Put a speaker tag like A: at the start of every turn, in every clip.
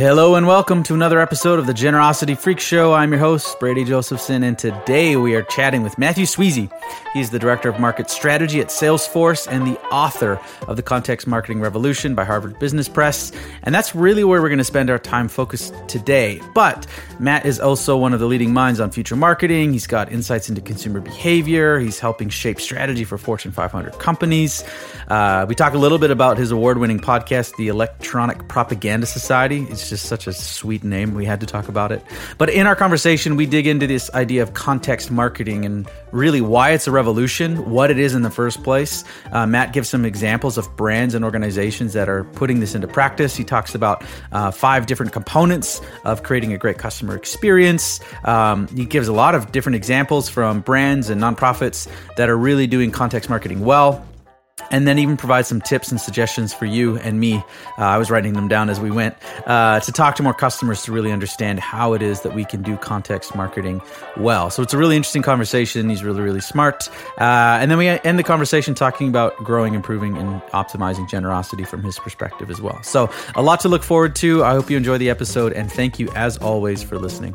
A: Hello and welcome to another episode of the Generosity Freak Show. I'm your host, Brady Josephson, and today we are chatting with Mathew Sweezey. He's the Director of Market Strategy at Salesforce and the author of The Context Marketing Revolution by Harvard Business Press. And that's really where we're going to spend our time focused today. But Matt is also one of the leading minds on future marketing. He's got insights into consumer behavior, he's helping shape strategy for Fortune 500 companies. Uh, we talk a little bit about his award winning podcast, The Electronic Propaganda Society. Just such a sweet name. We had to talk about it. But in our conversation, we dig into this idea of context marketing and really why it's a revolution, what it is in the first place. Uh, Matt gives some examples of brands and organizations that are putting this into practice. He talks about uh, five different components of creating a great customer experience. Um, he gives a lot of different examples from brands and nonprofits that are really doing context marketing well and then even provide some tips and suggestions for you and me. Uh, I was writing them down as we went uh, to talk to more customers to really understand how it is that we can do context marketing well. So it's a really interesting conversation. He's really, really smart. Uh, and then we end the conversation talking about growing, improving, and optimizing generosity from his perspective as well. So a lot to look forward to. I hope you enjoy the episode, and thank you as always for listening.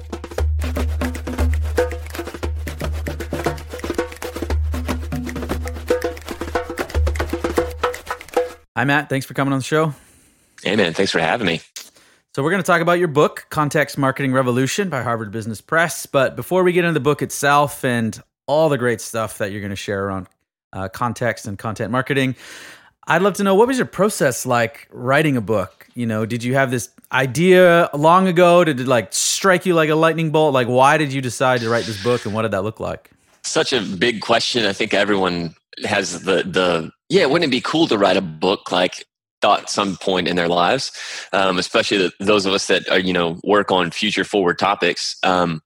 A: Hi, Matt. Thanks for coming on the show.
B: Hey, man. Thanks for having me.
A: So, we're going to talk about your book, Context Marketing Revolution by Harvard Business Press. But before we get into the book itself and all the great stuff that you're going to share around uh, context and content marketing, I'd love to know what was your process like writing a book? You know, did you have this idea long ago? Did it like strike you like a lightning bolt? Like, why did you decide to write this book and what did that look like?
B: Such a big question. I think everyone has the, the, yeah, wouldn't it be cool to write a book like thought some point in their lives, um, especially the, those of us that are, you know work on future forward topics. Um,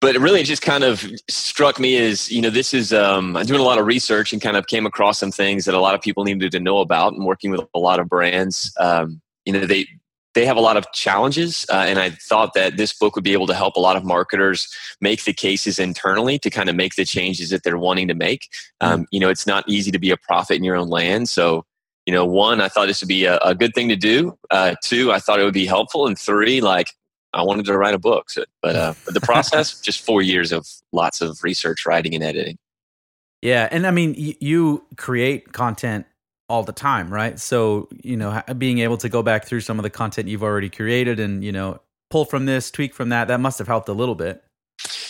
B: but it really just kind of struck me as you know this is um, I'm doing a lot of research and kind of came across some things that a lot of people needed to know about and working with a lot of brands. Um, you know they they have a lot of challenges uh, and i thought that this book would be able to help a lot of marketers make the cases internally to kind of make the changes that they're wanting to make um, you know it's not easy to be a prophet in your own land so you know, one, I thought this would be a, a good thing to do. Uh, two, I thought it would be helpful. And three, like, I wanted to write a book. So, but, uh, but the process, just four years of lots of research, writing, and editing.
A: Yeah. And I mean, y- you create content all the time, right? So, you know, being able to go back through some of the content you've already created and, you know, pull from this, tweak from that, that must have helped a little bit.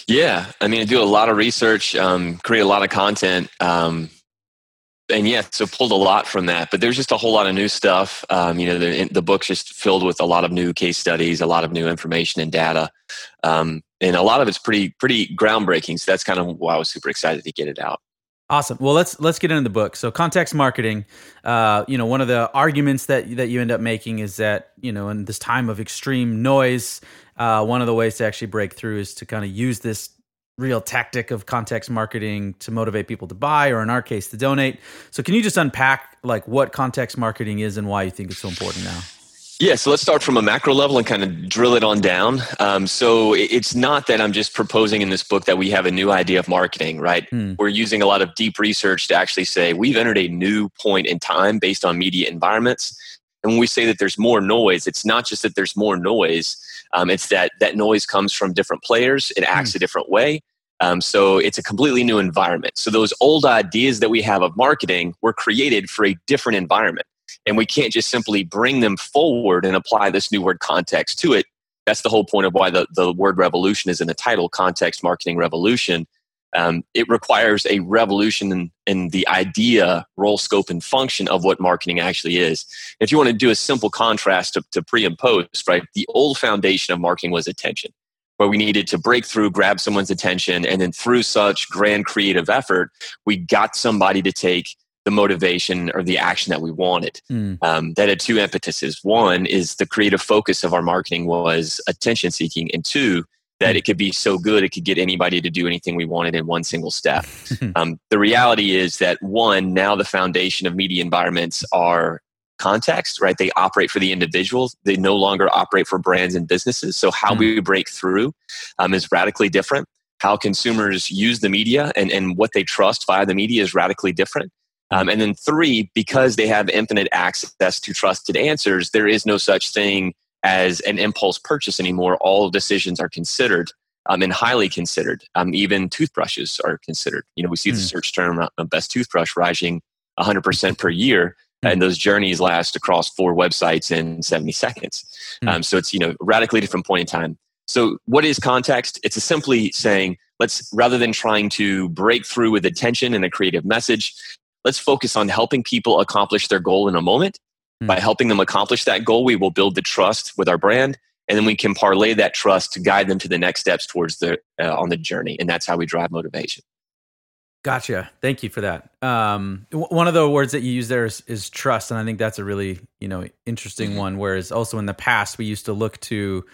B: Yeah. I mean, I do a lot of research, um, create a lot of content. Um, and yeah, so pulled a lot from that. But there's just a whole lot of new stuff. Um, you know, the, the book's just filled with a lot of new case studies, a lot of new information and data, um, and a lot of it's pretty pretty groundbreaking. So that's kind of why I was super excited to get it out.
A: Awesome. Well, let's let's get into the book. So, context marketing. Uh, you know, one of the arguments that that you end up making is that you know, in this time of extreme noise, uh, one of the ways to actually break through is to kind of use this real tactic of context marketing to motivate people to buy or in our case to donate so can you just unpack like what context marketing is and why you think it's so important now
B: yeah, so let's start from a macro level and kind of drill it on down. Um, so it's not that I'm just proposing in this book that we have a new idea of marketing, right? Hmm. We're using a lot of deep research to actually say we've entered a new point in time based on media environments. And when we say that there's more noise, it's not just that there's more noise, um, it's that that noise comes from different players. It acts mm. a different way. Um, so it's a completely new environment. So those old ideas that we have of marketing were created for a different environment. And we can't just simply bring them forward and apply this new word context to it. That's the whole point of why the, the word revolution is in the title, context marketing revolution um, it requires a revolution in, in, the idea, role, scope, and function of what marketing actually is. If you want to do a simple contrast to, to pre and post, right, the old foundation of marketing was attention, where we needed to break through, grab someone's attention, and then through such grand creative effort, we got somebody to take the motivation or the action that we wanted. Mm. Um, that had two impetuses. One is the creative focus of our marketing was attention seeking, and two, that
A: Hmm.
B: it could be so good it could get anybody to do anything we wanted in one single step. um, the reality is that one, now the foundation of media environments are context, right? They operate for the individuals. They no longer operate for brands and businesses. So how
A: Hmm.
B: we break through um, is radically different. How consumers use the media and, and what they trust via the media is radically different. Um, and then three, because they have infinite access to trusted answers, there is no such thing as an impulse purchase anymore. All decisions are considered um, and highly considered. Um, even toothbrushes are considered. You know, we see the
A: Hmm.
B: search term uh, best toothbrush rising 100% per year.
A: Hmm.
B: And those journeys last across four websites in 70 seconds.
A: Hmm.
B: Um, so it's, you know, radically different point in time. So what is context? It's simply saying, let's, rather than trying to break through with attention and a creative message, let's focus on helping people accomplish their goal in a moment.
A: Hmm.
B: By helping them accomplish that goal, we will build the trust with our brand, and then we can parlay that trust to guide them to the next steps towards the uh, on the journey, and that's how we drive motivation.
A: Gotcha. Thank you for that. Um, w- one of the words that you use there is, is trust, and I think that's a really you know interesting
B: Mhm.
A: one. Whereas also in the past we used to look to,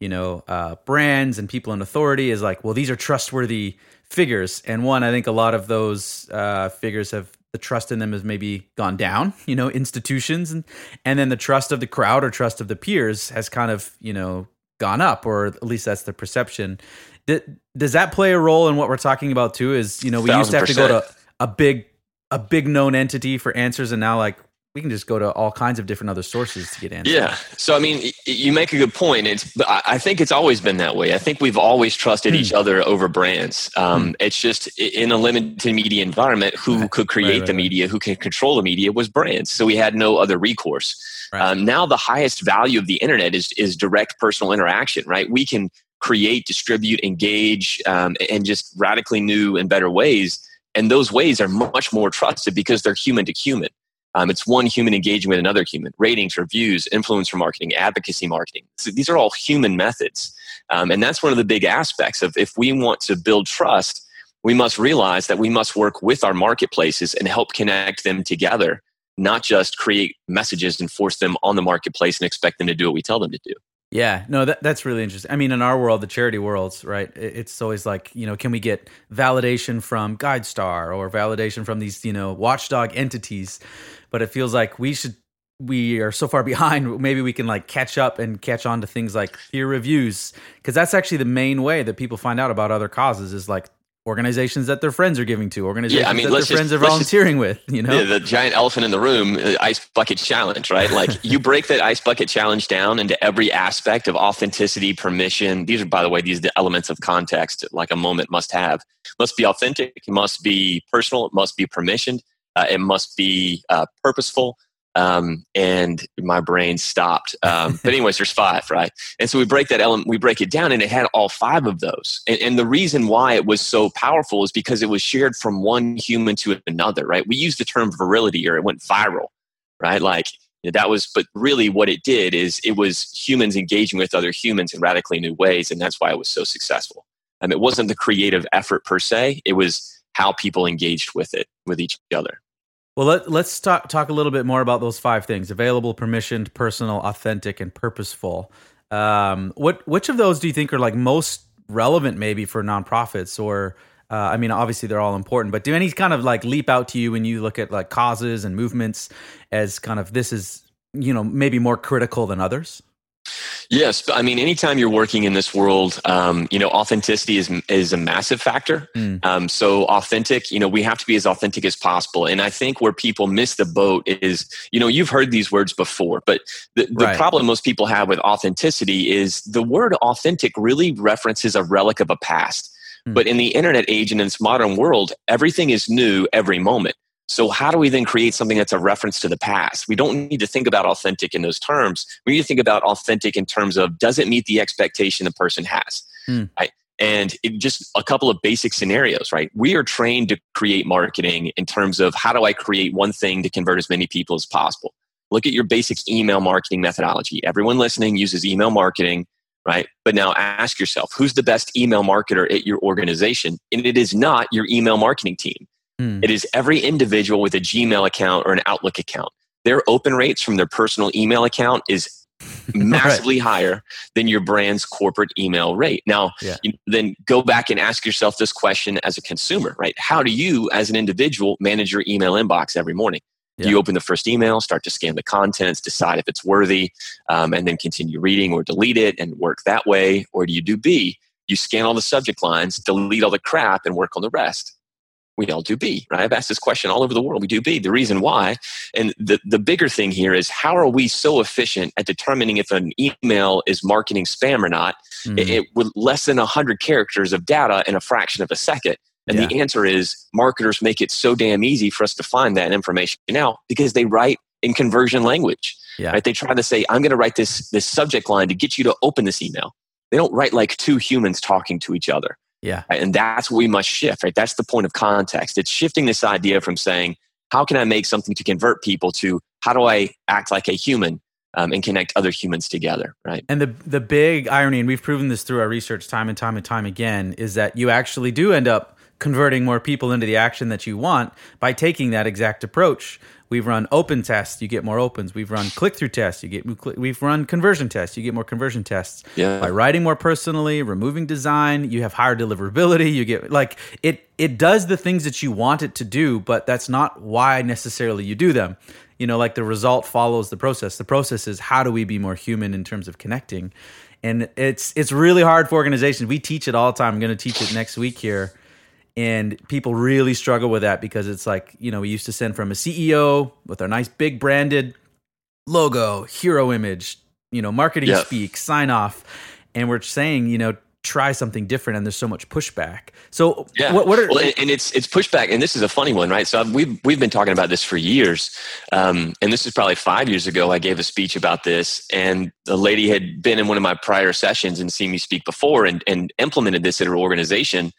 A: you know, uh, brands and people in authority as like, well, these are trustworthy figures. And one, I think a lot of those uh, figures have the trust in them has maybe gone down. You know, institutions, and and then the trust of the crowd or trust of the peers has kind of you know gone up, or at least that's the perception. D- does that play a role in what we're talking about too? Is you know we used to have to go to a big a big known entity for answers, and now like we can just go to all kinds of different other sources to get answers.
B: Yeah. So I mean, you make a good point. It's, but I think it's always been that way. I think we've always trusted
A: Hmm.
B: each other over brands. Um, It's just in a limited media environment, who could create
A: right,
B: the
A: right.
B: media, who can control the media, was brands. So we had no other recourse. Um, now the highest value of the internet is is direct personal interaction. Right? We can create, distribute, engage, um, and just radically new and better ways. And those ways are much more trusted because they're human to human. Um, it's one human engaging with another human. Ratings, reviews, influencer marketing, advocacy marketing. So these are all human methods. Um, and that's one of the big aspects of if we want to build trust, we must realize that we must work with our marketplaces and help connect them together, not just create messages and force them on the marketplace and expect them to do what we tell them to do.
A: Yeah, no, that that's really interesting. I mean, in our world, the charity worlds, right? It's always like, you know, can we get validation from GuideStar or validation from these, you know, watchdog entities? But it feels like we should we are so far behind. Maybe we can like catch up and catch on to things like peer reviews because that's actually the main way that people find out about other causes is like organizations that their friends are giving to, organizations i
B: mean,
A: that their
B: just-
A: friends are
B: let's just-
A: volunteering with. You know,
B: the, the giant elephant in the room, uh, ice bucket challenge, right? Like you break that ice bucket challenge down into every aspect of authenticity, permission. These are, by the way, these are the elements of context like a moment must have. Must be authentic. It must be personal. It must be permissioned. Uh, it must be uh, purposeful. Um, and my brain stopped. Um, but anyways, there's five, right? And so we break that element, we break it down, and it had all five of those. And, and the reason why it was so powerful is because it was shared from one human to another, right? We use the term virility, or it went viral, right? Like that was, but really what it did is it was humans engaging with other humans in radically new ways, and that's why it was so successful. Um, it wasn't the creative effort per se; it was how people engaged with it, with each other.
A: Well, let, let's talk talk a little bit more about those five things: available, permissioned, personal, authentic, and purposeful. Um, what which of those do you think are like most relevant, maybe for nonprofits? Or uh, I mean, obviously they're all important, but do any kind of like leap out to you when you look at like causes and movements as kind of this is you know maybe more critical than others?
B: Yes, but I mean, anytime you're working in this world, um, you know, authenticity is is a massive factor.
A: Mm.
B: Um, so authentic, you know, we have to be as authentic as possible. And I think where people miss the boat is, you know, you've heard these words before, but the, the
A: Right.
B: problem most people have with authenticity is the word authentic really references a relic of a past.
A: Hmm.
B: But in the internet age and in this modern world, everything is new every moment. So how do we then create something that's a reference to the past? We don't need to think about authentic in those terms. We need to think about authentic in terms of does it meet the expectation the person has?
A: Hmm.
B: Right? And it just a couple of basic scenarios, right? We are trained to create marketing in terms of how do I create one thing to convert as many people as possible. Look at your basic email marketing methodology. Everyone listening uses email marketing, right? But now ask yourself, who's the best email marketer at your organization? And it is not your email marketing team.
A: Hmm.
B: It is every individual with a Gmail account or an Outlook account. Their open rates from their personal email account is massively right. higher than your brand's corporate email rate. Now, yeah. you, then go back and ask yourself this question as a consumer, right? How do you, as an individual, manage your email inbox every morning? Yeah. Do you open the first email, start to scan the contents, decide if it's worthy, um, and then continue reading or delete it and work that way? Or do you do B? You scan all the subject lines, delete all the crap, and work on the rest we all do B, right? I've asked this question all over the world. We do B. The reason why, and the, the bigger thing here is how are we so efficient at determining if an email is marketing spam or not mm-hmm. it, it, with less than 100 characters of data in a fraction of a second? And yeah. the answer is marketers make it so damn easy for us to find that information out because they write in conversion language. Yeah. Right? They try to say, I'm going to write this, this subject line to get you to open this email. They don't write like two humans talking to each other.
A: Yeah.
B: Right? And that's what we must shift, right? That's the point of context. It's shifting this idea from saying, how can I make something to convert people to how do I act like a human um, and connect other humans together, right?
A: And the the big irony, and we've proven this through our research time and time and time again, is that you actually do end up converting more people into the action that you want by taking that exact approach. We've run open tests, you get more opens. We've run click through tests, you get we've run conversion tests, you get more conversion tests.
B: Yeah.
A: By writing more personally, removing design, you have higher deliverability, you get like it it does the things that you want it to do, but that's not why necessarily you do them. You know, like the result follows the process. The process is how do we be more human in terms of connecting? And it's it's really hard for organizations. We teach it all the time. I'm going to teach it next week here and people really struggle with that because it's like you know we used to send from a ceo with our nice big branded logo hero image you know marketing yeah. speak sign off. And we're saying you know try something different and there's so much pushback. So
B: yeah. what, what are well, and it's it's pushback and this is a funny one right? So I've, we've we've been talking about this for years. Um, and this is probably five years ago i gave a speech about this and the lady had been in one of my prior sessions and seen me speak before and, and implemented this at her organization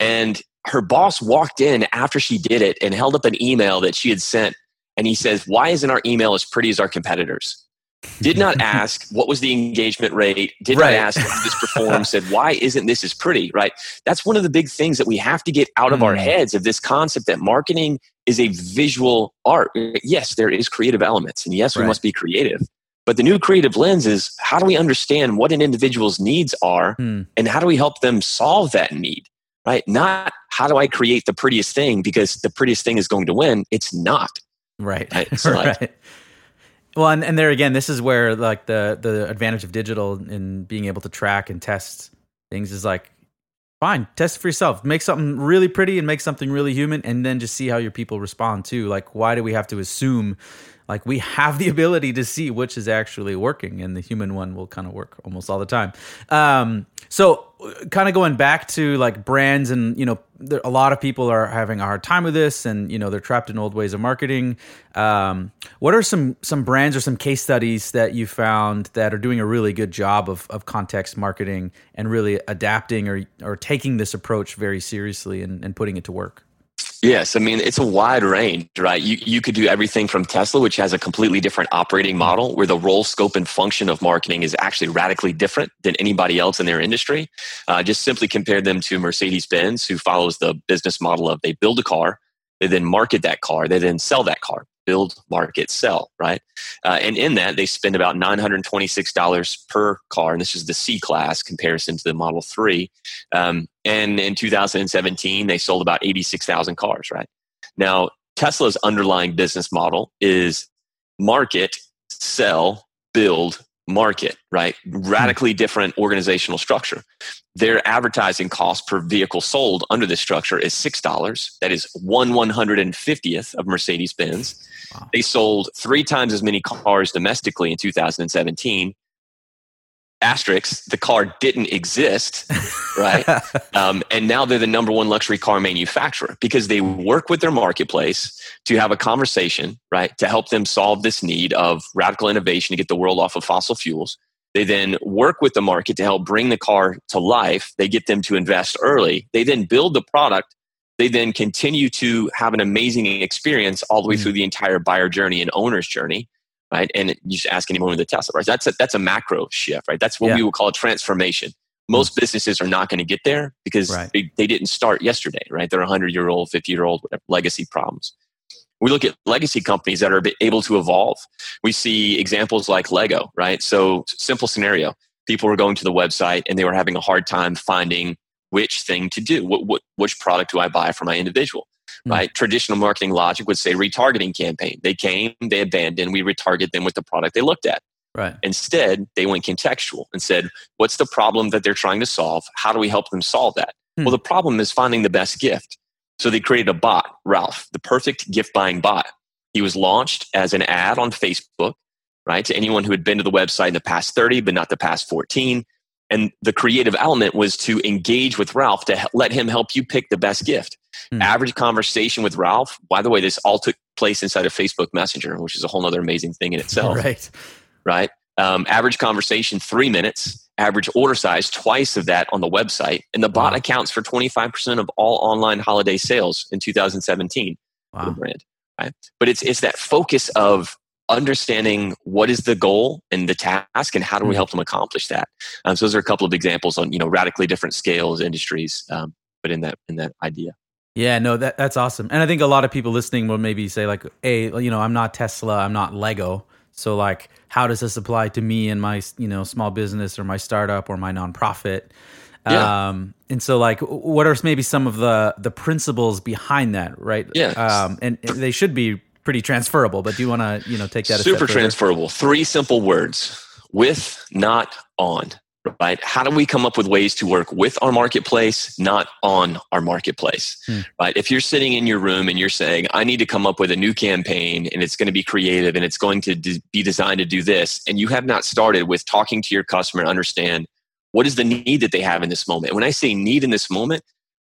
B: and her boss walked in after she did it and held up an email that she had sent. And he says, Why isn't our email as pretty as our competitors? Did not ask what was the engagement rate, did right. not ask how this perform, said, Why isn't this as pretty? Right? That's one of the big things that we have to get out of mm. our heads of this concept that marketing is a visual art. Yes, there is creative elements, and yes, right. we must be creative. But the new creative lens is how do we understand what an individual's needs are mm. and how do we help them solve that need? Right? Not how do I create the prettiest thing because the prettiest thing is going to win. It's not.
A: Right. Right. So right. Like, well, and, and there again, this is where like the the advantage of digital and being able to track and test things is like fine, test it for yourself. Make something really pretty and make something really human, and then just see how your people respond too. Like, why do we have to assume like we have the ability to see which is actually working and the human one will kind of work almost all the time. Um, so kind of going back to like brands and you know there, a lot of people are having a hard time with this and you know they're trapped in old ways of marketing. Um, what are some some brands or some case studies that you found that are doing a really good job of, of context marketing and really adapting or or taking this approach very seriously and, and putting it to work
B: Yes, I mean it's a wide range, right? You you could do everything from Tesla, which has a completely different operating model, where the role, scope, and function of marketing is actually radically different than anybody else in their industry. Uh, just simply compare them to Mercedes Benz, who follows the business model of they build a car, they then market that car, they then sell that car build, market, sell, right? Uh, and in that, they spend about $926 per car. And this is the C class comparison to the Model 3. Um, and in 2017, they sold about 86,000 cars, right? Now, Tesla's underlying business model is market, sell, build, market, right? Radically different organizational structure. Their advertising cost per vehicle sold under this structure is $6. That is one 150th of Mercedes Benz. Wow. They sold three times as many cars domestically in 2017. Asterix, the car didn't exist, right? um, and now they're the number one luxury car manufacturer because they work with their marketplace to have a conversation, right? To help them solve this need of radical innovation to get the world off of fossil fuels. They then work with the market to help bring the car to life. They get them to invest early. They then build the product they then continue to have an amazing experience all the way mm. through the entire buyer journey and owner's journey right and you just ask anyone with a tesla right that's a, that's a macro shift right that's what yeah. we would call a transformation most mm. businesses are not going to get there because right. they, they, didn't start yesterday right they're 100 year old 50 year old whatever, legacy problems We look at legacy companies that are able to evolve. We see examples like Lego, right? So, simple scenario people were going to the website and they were having a hard time finding which thing to do. What, what, which product do I buy for my individual? Mm. Right? Traditional marketing logic would say retargeting campaign. They came, they abandoned, we retarget them with the product they looked at.
A: Right.
B: Instead, they went contextual and said, what's the problem that they're trying to solve? How do we help them solve that? Hmm. Well, the problem is finding the best gift. So they created a bot, Ralph, the perfect gift buying bot. He was launched as an ad on Facebook, right, to anyone who had been to the website in the past 30, but not the past 14. And the creative element was to engage with Ralph to let him help you pick the best gift. Hmm. Average conversation with Ralph, by the way, this all took place inside of Facebook Messenger, which is a whole other amazing thing in itself.
A: right.
B: Right. Um, average conversation, three minutes average order size, twice of that on the website. And the bot wow. accounts for 25% of all online holiday sales in 2017 wow. for the brand. Right? But it's, it's that focus of understanding what is the goal and the task and how do we mm-hmm. help them accomplish that. Um, so those are a couple of examples on, you know, radically different scales, industries, um, but in that, in that idea.
A: Yeah, no, that that's awesome. And I think a lot of people listening will maybe say like, "Hey, you know, I'm not Tesla, I'm not Lego." So like, how does this apply to me and my you know small business or my startup or my nonprofit? Yeah. Um, and so like, what are maybe some of the the principles behind that, right?
B: Yeah.
A: Um, and, and they should be pretty transferable. But do you want to you know take that
B: super transferable? Three simple words: with, not, on right? How do we come up with ways to work with our marketplace, not on our marketplace, hmm. right? If you're sitting in your room and you're saying, I need to come up with a new campaign and it's going to be creative and it's going to be designed to do this, and you have not started with talking to your customer and understand what is the need that they have in this moment. When I say need in this moment,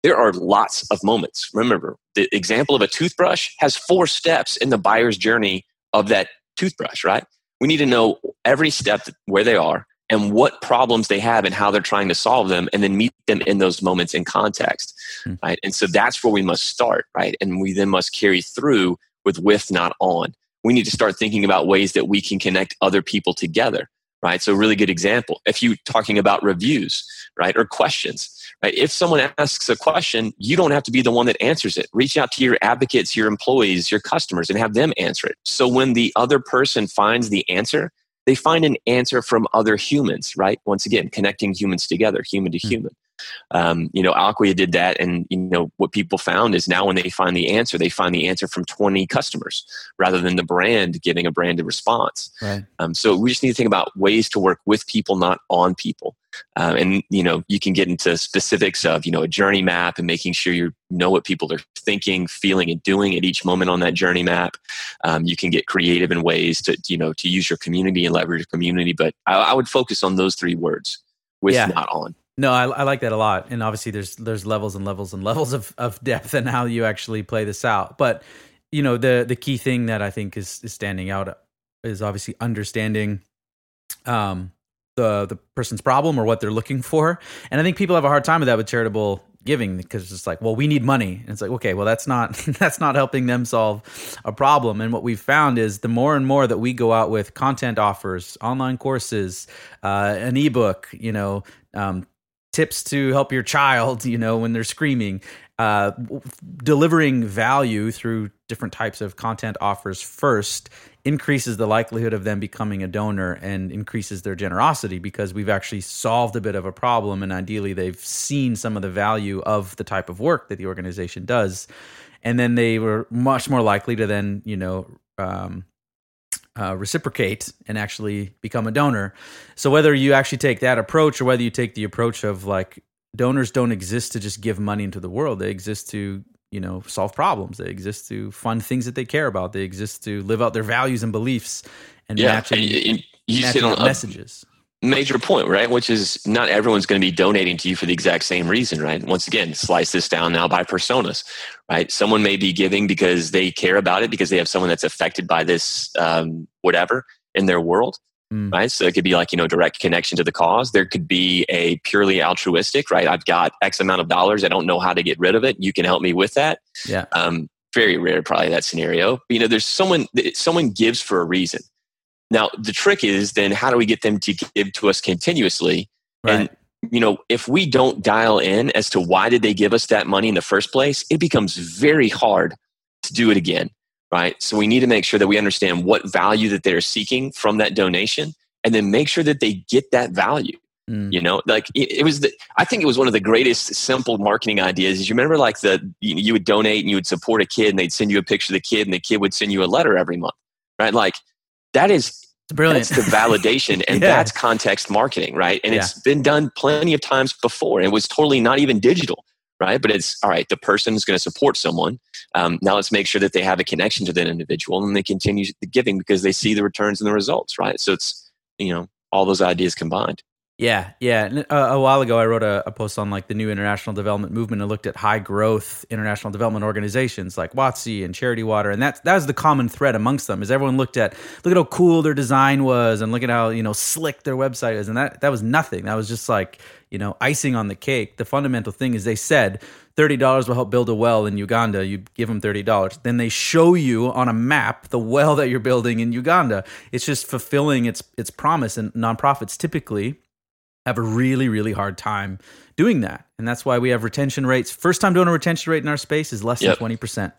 B: there are lots of moments. Remember, the example of a toothbrush has four steps in the buyer's journey of that toothbrush, right? We need to know every step where they are and what problems they have and how they're trying to solve them and then meet them in those moments in context mm. right? And so that's where we must start right? And we then must carry through with with not on. We need to start thinking about ways that we can connect other people together right? So really good example if you're talking about reviews right or questions right? If someone asks a question you don't have to be the one that answers it. Reach out to your advocates your employees your customers and have them answer it. So when the other person finds the answer they find an answer from other humans, right? Once again, connecting humans together, human to mm-hmm. human. Um, you know, Acquia did that, and you know what people found is now when they find the answer, they find the answer from 20 customers rather than the brand getting a branded response.
A: Right.
B: Um, so we just need to think about ways to work with people, not on people. Um, and you know, you can get into specifics of you know a journey map and making sure you know what people are thinking, feeling, and doing at each moment on that journey map. Um, you can get creative in ways to you know to use your community and leverage your community. But I, I would focus on those three words with yeah. not on.
A: No, I, I, like that a lot, and obviously there's there's levels and levels and levels of, of depth and how you actually play this out. But you know the the key thing that I think is, is standing out is obviously understanding um, the the person's problem or what they're looking for, and I think people have a hard time with that with charitable giving because it's like, well, we need money, and it's like, okay, well, that's not that's not helping them solve a problem. And what we've found is the more and more that we go out with content offers, online courses, uh, an ebook, you know, um, tips to help your child, you know, when they're screaming, uh, delivering value through different types of content offers first increases the likelihood of them becoming a donor and increases their generosity because we've actually solved a bit of a problem and ideally they've seen some of the value of the type of work that the organization does. And then they were much more likely to then you know um, uh, reciprocate and actually become a donor. So whether you actually take that approach or whether you take the approach of like donors don't exist to just give money into the world, they exist to you know solve problems. They exist to fund things that they care about. They exist to live out their values and beliefs and yeah, matching, and you, matching on messages
B: major point, right? Which is not everyone's going to be donating to you for the exact same reason, right? Once again, slice this down now by personas, right? Someone may be giving because they care about it, because they have someone that's affected by this, um, whatever in their world, mm. right? So it could be like, you know, direct connection to the cause. There could be a purely altruistic, right? I've got X amount of dollars. I don't know how to get rid of it. You can help me with that.
A: Yeah.
B: Um, very rare, probably that scenario. But, you know, there's someone, someone gives for a reason now, the trick is then how do we get them to give to us continuously?
A: Right.
B: And you know, if we don't dial in as to why did they give us that money in the first place, it becomes very hard to do it again. right? So we need to make sure that we understand what value that they're seeking from that donation and then make sure that they get that value. Mm. You know, like it, it, was the, I think it was one of the greatest simple marketing ideas. Is you remember like the, you, you would donate and you would support a kid and they'd send you a picture of the kid and the kid would send you a letter every month, right? Like that is
A: it's brilliant.
B: That's the validation, and yeah. that's context marketing, right? And yeah. it's been done plenty of times before. It was totally not even digital, right? But it's all right. The person is going to support someone. Um, now let's make sure that they have a connection to that individual, and they continue the giving because they see the returns and the results, right? So it's you know all those ideas combined.
A: Yeah, yeah. Uh, a while ago, I wrote a, a, post on like the new international development movement and looked at high growth international development organizations like WOTC and Charity Water, and that that was the common thread amongst them. Is everyone looked at look at how cool their design was and look at how you know slick their website is, and that that was nothing. That was just like you know icing on the cake. The fundamental thing is they said thirty dollars will help build a well in Uganda. You give them thirty dollars, then they show you on a map the well that you're building in Uganda. It's just fulfilling its its promise, and nonprofits typically have a really, really hard time doing that. And that's why we have retention rates. First time doing a retention rate in our space is less yep. than 20%.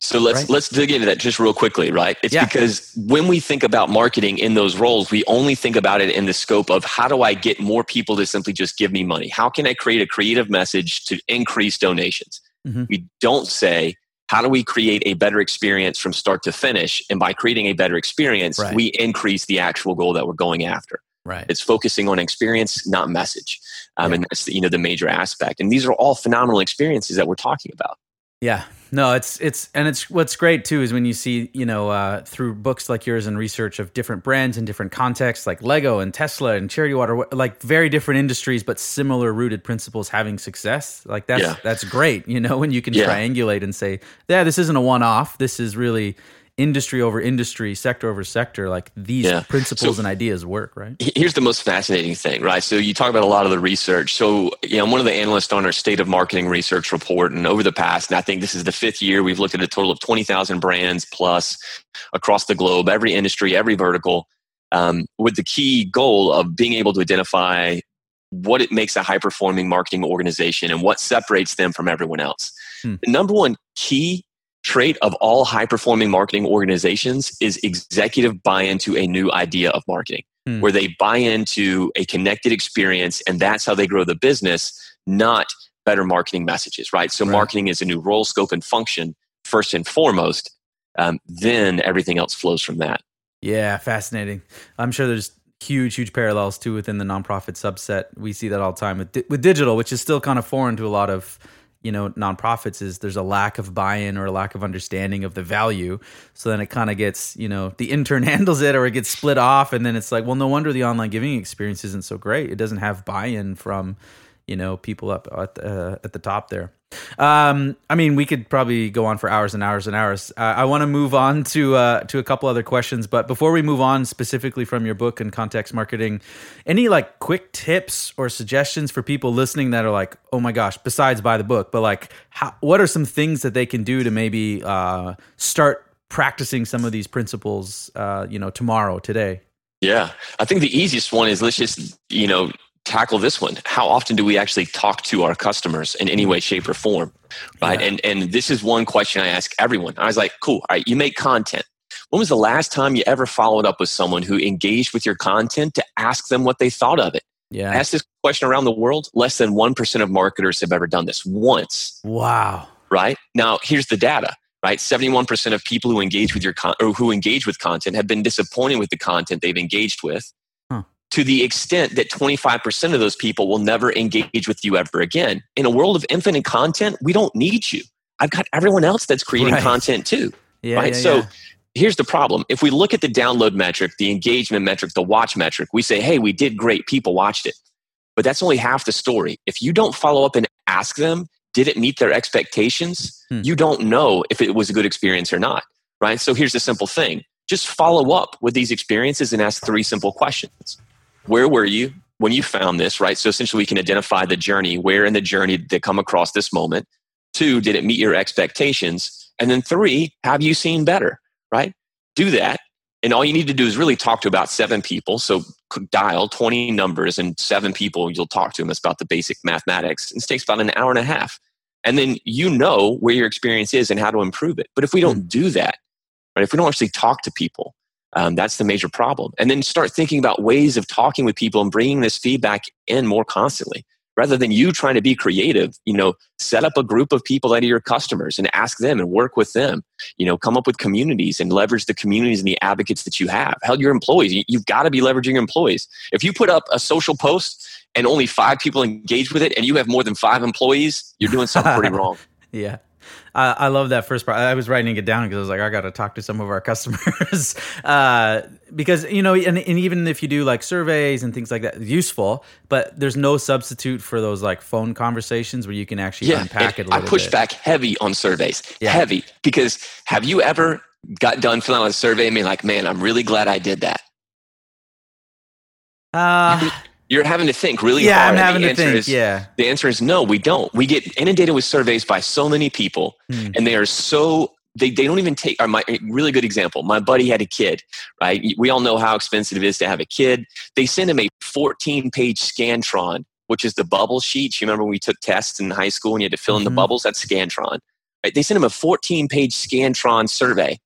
B: So let's right? let's dig into that just real quickly, right? It's yeah. because when we think about marketing in those roles, we only think about it in the scope of how do I get more people to simply just give me money? How can I create a creative message to increase donations? Mm-hmm. We don't say how do we create a better experience from start to finish? And by creating a better experience, right. we increase the actual goal that we're going after.
A: Right.
B: It's focusing on experience, not message. Um, yeah. And that's the, you know the major aspect. And these are all phenomenal experiences that we're talking about.
A: Yeah. No, it's it's and it's what's great too is when you see you know uh, through books like yours and research of different brands and different contexts like Lego and Tesla and Charity Water, like very different industries but similar rooted principles having success. Like that's yeah. that's great. You know when you can yeah. triangulate and say, yeah, this isn't a one off. This is really industry over industry, sector over sector, like these yeah. principles so, and ideas work, right?
B: Here's the most fascinating thing, right? So you talk about a lot of the research. So, you know, I'm one of the analysts on our state of marketing research report. And over the past, and I think this is the fifth year, we've looked at a total of 20,000 brands plus across the globe, every industry, every vertical, um, with the key goal of being able to identify what it makes a high performing marketing organization and what separates them from everyone else. Hmm. The number one key trait of all high performing marketing organizations is executive buy into a new idea of marketing, hmm. where they buy into a connected experience and that's how they grow the business, not better marketing messages, right? So, right. marketing is a new role, scope, and function first and foremost. Um, then everything else flows from that.
A: Yeah, fascinating. I'm sure there's huge, huge parallels too within the nonprofit subset. We see that all the time with di- with digital, which is still kind of foreign to a lot of you know nonprofits is there's a lack of buy-in or a lack of understanding of the value. So then it kind of gets you know the intern handles it or it gets split off. And then it's like well no wonder the online giving experience isn't so great. It doesn't have buy-in from you know people up at the, uh, at the top there um, I mean, we could probably go on for hours and hours and hours. Uh, I want to move on to uh, to a couple other questions, but before we move on specifically from your book and context marketing, any like quick tips or suggestions for people listening that are like, oh my gosh, besides buy the book, but like, how, what are some things that they can do to maybe uh, start practicing some of these principles, uh, you know, tomorrow, today?
B: Yeah, I think the easiest one is let's just you know tackle this one. How often do we actually talk to our customers in any way shape or form right? Yeah. and and this is one question i ask everyone. I was like cool all right you make content. When was the last time you ever followed up with someone who engaged with your content to ask them what they thought of it? Yeah. I ask this question around the world less than 1% of marketers have ever done this once.
A: Wow.
B: Right? Now here's the data right? 71% of people who engage with your con- or who engage with content have been disappointed with the content they've engaged with to the extent that 25% of those people will never engage with you ever again. In a world of infinite content, we don't need you. I've got everyone else that's creating right. content too. Yeah, right. Yeah, so yeah. here's the problem. If we look at the download metric, the engagement metric, the watch metric, we say, hey, we did great. People watched it. But that's only half the story. If you don't follow up and ask them, did it meet their expectations? Hmm. You don't know if it was a good experience or not. Right. So here's the simple thing just follow up with these experiences and ask three simple questions where were you when you found this, right? So essentially, we can identify the journey. Where in the journey did they come across this moment? Two, did it meet your expectations? And then three, have you seen better, right? Do that. And all you need to do is really talk to about seven people. So dial 20 numbers and seven people you'll talk to them. It's about the basic mathematics. And it takes about an hour and a half. And then you know where your experience is and how to improve it. But if we don't hmm. do that, right? If we don't actually talk to people, um, that's the major problem. And then start thinking about ways of talking with people and bringing this feedback in more constantly rather than you trying to be creative you know set up a group of people that are your customers and ask them and work with them you know come up with communities and leverage the communities and the advocates that you have. Hell your employees you've got to be leveraging your employees. If you put up a social post and only five people engage with it and you have more than five employees you're doing something pretty wrong.
A: Yeah I, I love that first part. I was writing it down because I was like, I got to talk to some of our customers uh, because you know, and, and even if you do like surveys and things like that, useful. But there's no substitute for those like phone conversations where you can actually yeah, unpack it. I
B: push
A: bit.
B: back heavy on surveys, yeah. heavy because have you ever got done filling out a survey and be like, man, I'm really glad I did that.
A: Uh,
B: you're having to think really
A: yeah,
B: hard.
A: I'm having to think.
B: Is,
A: yeah.
B: The answer is no, we don't. We get inundated with surveys by so many people, hmm. and they are so they, they don't even take. Or my really good example. My buddy had a kid. Right. We all know how expensive it is to have a kid. They sent him a 14 page Scantron, which is the bubble sheets. You remember we took tests in high school and you had to fill in mm-hmm. the bubbles. That's Scantron. Right. They sent him a 14 page Scantron survey,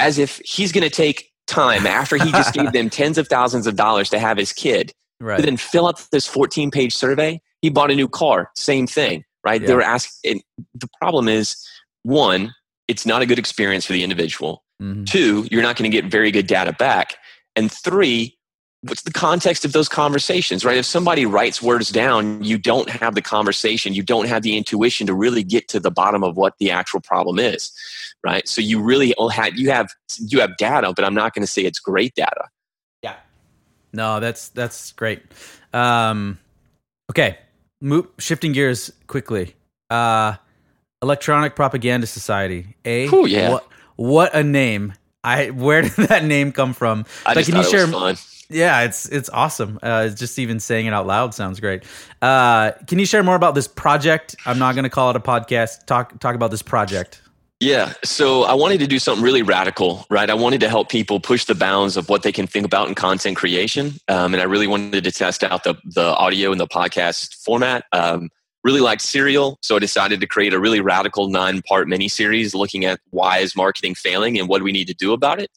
B: as if he's going to take time after he just gave them tens of thousands of dollars to have his kid right. then fill out this 14 page survey. He bought a new car, same thing, right? Yeah. They were asking. The problem is one, it's not a good experience for the individual. Mm-hmm. Two, you're not going to get very good data back. And three, what's the context of those conversations, right? If somebody writes words down, you don't have the conversation, you don't have the intuition to really get to the bottom of what the actual problem is, right? So you really have you have you have data, but I'm not going to say it's great data.
A: No, that's that's great. Um, okay, Mo- shifting gears quickly. Uh, Electronic Propaganda Society. A.
B: Ooh, yeah.
A: What, what a name! I where did that name come from?
B: I just can you share? fun.
A: Yeah, it's it's awesome. Uh, just even saying it out loud sounds great. Uh, can you share more about this project? I'm not going to call it a podcast. Talk talk about this project.
B: Yeah. So I wanted to do something really radical, right? I wanted to help people push the bounds of what they can think about in content creation. Um, and I really wanted to test out the, the audio and the podcast format. Um, really liked Serial. So I decided to create a really radical nine part mini series looking at why is marketing failing and what do we need to do about it.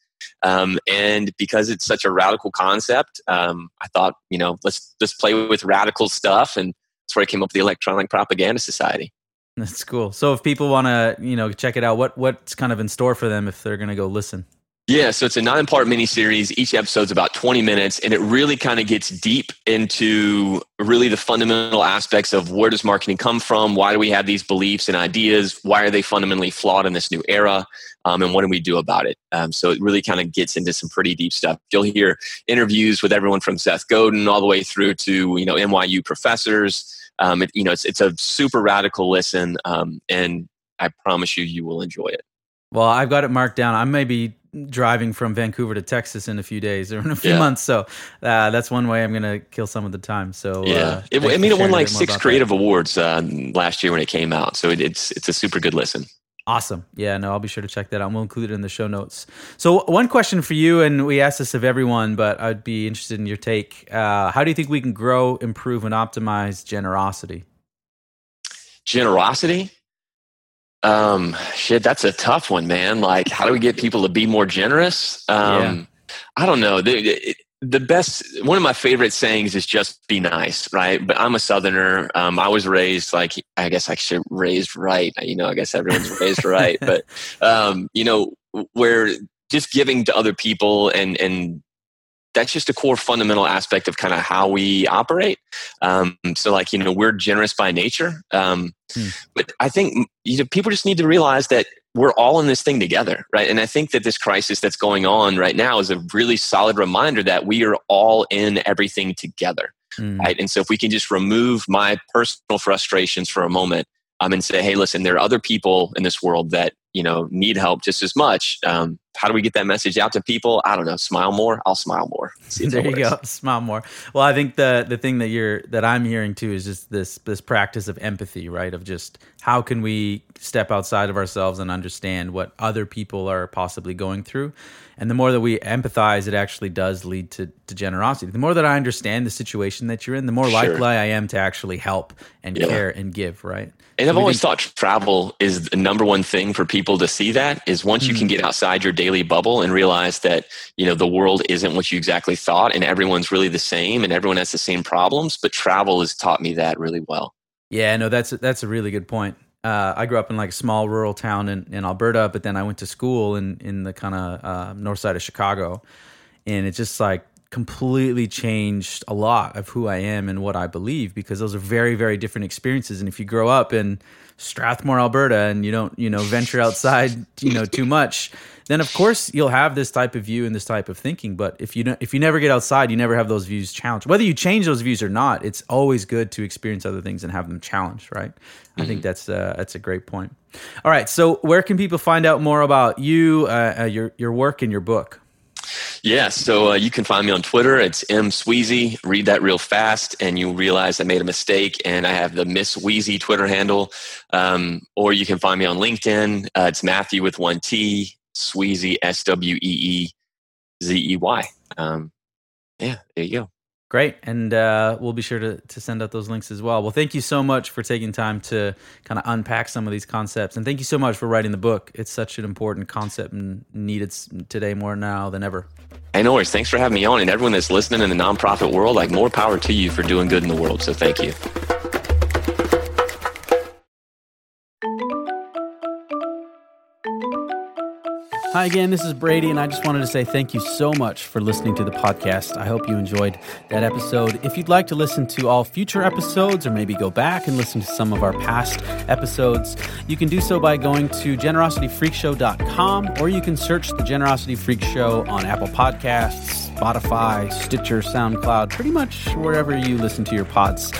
B: Um, and because it's such a radical concept, um, I thought, you know, let's let's play with radical stuff. And that's where I came up with the Electronic Propaganda Society.
A: That's cool. So if people want to, you know, check it out, what what's kind of in store for them if they're going to go listen?
B: Yeah, so it's a nine part mini series. Each episode's about 20 minutes, and it really kind of gets deep into really the fundamental aspects of where does marketing come from? Why do we have these beliefs and ideas? Why are they fundamentally flawed in this new era? Um, and what do we do about it? Um, so it really kind of gets into some pretty deep stuff. You'll hear interviews with everyone from Seth Godin all the way through to you know NYU professors. Um, it, you know, it's it's a super radical listen, um, and I promise you, you will enjoy it.
A: Well, I've got it marked down. I may be driving from Vancouver to Texas in a few days or in a few yeah. months, so uh, that's one way I'm going to kill some of the time. So
B: yeah, uh, it, I mean, it won like six creative that. awards uh, last year when it came out, so it, it's it's a super good listen.
A: Awesome. Yeah, no, I'll be sure to check that out. We'll include it in the show notes. So, one question for you, and we ask this of everyone, but I'd be interested in your take. Uh, how do you think we can grow, improve, and optimize generosity?
B: Generosity? Um, shit, that's a tough one, man. Like, how do we get people to be more generous? Um, yeah. I don't know. It, the best one of my favorite sayings is just be nice right? But i'm a southerner. Um, i was raised like i guess i should raised right. You know i guess everyone's raised right. But um, you know where just giving to other people and and that's just a core fundamental aspect of kind of how we operate. Um, so like you know we're generous by nature. Um, hmm. but i think you know people just need to realize that we're all in this thing together, right? And I think that this crisis that's going on right now is a really solid reminder that we are all in everything together, mm. right? And so if we can just remove my personal frustrations for a moment um, and say, hey, listen, there are other people in this world that you know need help just as much. Um, how do we get that message out to people? I don't know. Smile more. I'll smile more.
A: there you go. Smile more. Well, I think the the thing that you're that I'm hearing too is just this this practice of empathy, right? Of just how can we step outside of ourselves and understand what other people are possibly going through. And the more that we empathize, it actually does lead to, to generosity. The more that I understand the situation that you're in, the more sure. likely I am to actually help and yeah. care and give, right?
B: And so I've always think, thought travel is the number one thing for people people to see that is once mm-hmm. you can mm. get outside your daily bubble and realize that you know the world isn't what you exactly thought and everyone's really the same and everyone has the same problems but travel has taught me that really well
A: yeah no that's that's a really good point uh, I grew up in like a small rural town in, in Alberta, but then I went to school in in the kind of uh, north side of Chicago, and it's just like completely changed a lot of who I am and what I believe because those are very very different experiences. And if you grow up in Strathmore, Alberta, and you don't you know venture outside you know too much, then of course you'll have this type of view and this type of thinking. But if you don't, if you never get outside, you never have those views challenged. Whether you change those views or not, it's always good to experience other things and have them challenged. Right? Mm-hmm. I think mm-hmm. that's uh, that's a great point. All right, so where can people find out more about you, uh, uh, your your work, and your book?
B: Yeah, so uh, you can find me on Twitter. It's M Sweezey. Read that real fast, and you realize I made a mistake. And I have the Miss Wheezy Twitter handle. Um, or you can find me on LinkedIn. Uh, it's Mathew with one T. Sweezey, S W E E Z E Y. Um, yeah, there you go.
A: Great. And uh, we'll be sure to, to send out those links as well. Well, thank you so much for taking time to kind of unpack some of these concepts. And thank you so much for writing the book. It's such an important concept and needed today more now than ever.
B: Hey, no worries. Thanks for having me on. And everyone that's listening in the nonprofit world, like more power to you for doing good in the world. So thank you.
A: Hi again, this is Brady, and I just wanted to say thank you so much for listening to the podcast. I hope you enjoyed that episode. If you'd like to listen to all future episodes or maybe go back and listen to some of our past episodes, you can do so by going to generosityfreakshow.com or you can search the Generosity Freak Show on Apple Podcasts. Spotify, Stitcher, SoundCloud, pretty much wherever you listen to your pods.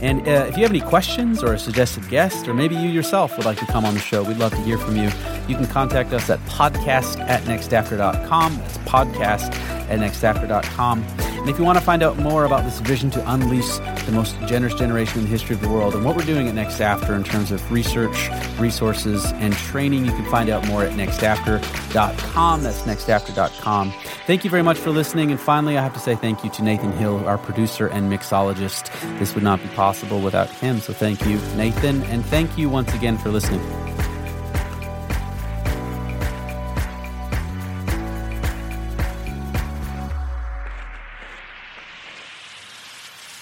A: And uh, if you have any questions or a suggested guest, or maybe you yourself would like to come on the show, we'd love to hear from you. You can contact us at podcast at nextafter.com. That's podcast at nextafter.com. And if you want to find out more about this vision to unleash the most generous generation in the history of the world and what we're doing at Next After in terms of research, resources, and training, you can find out more at nextafter.com. That's nextafter.com. Thank you very much for listening. And finally, I have to say thank you to Nathan Hill, our producer and mixologist. This would not be possible without him. So thank you, Nathan. And thank you once again for listening.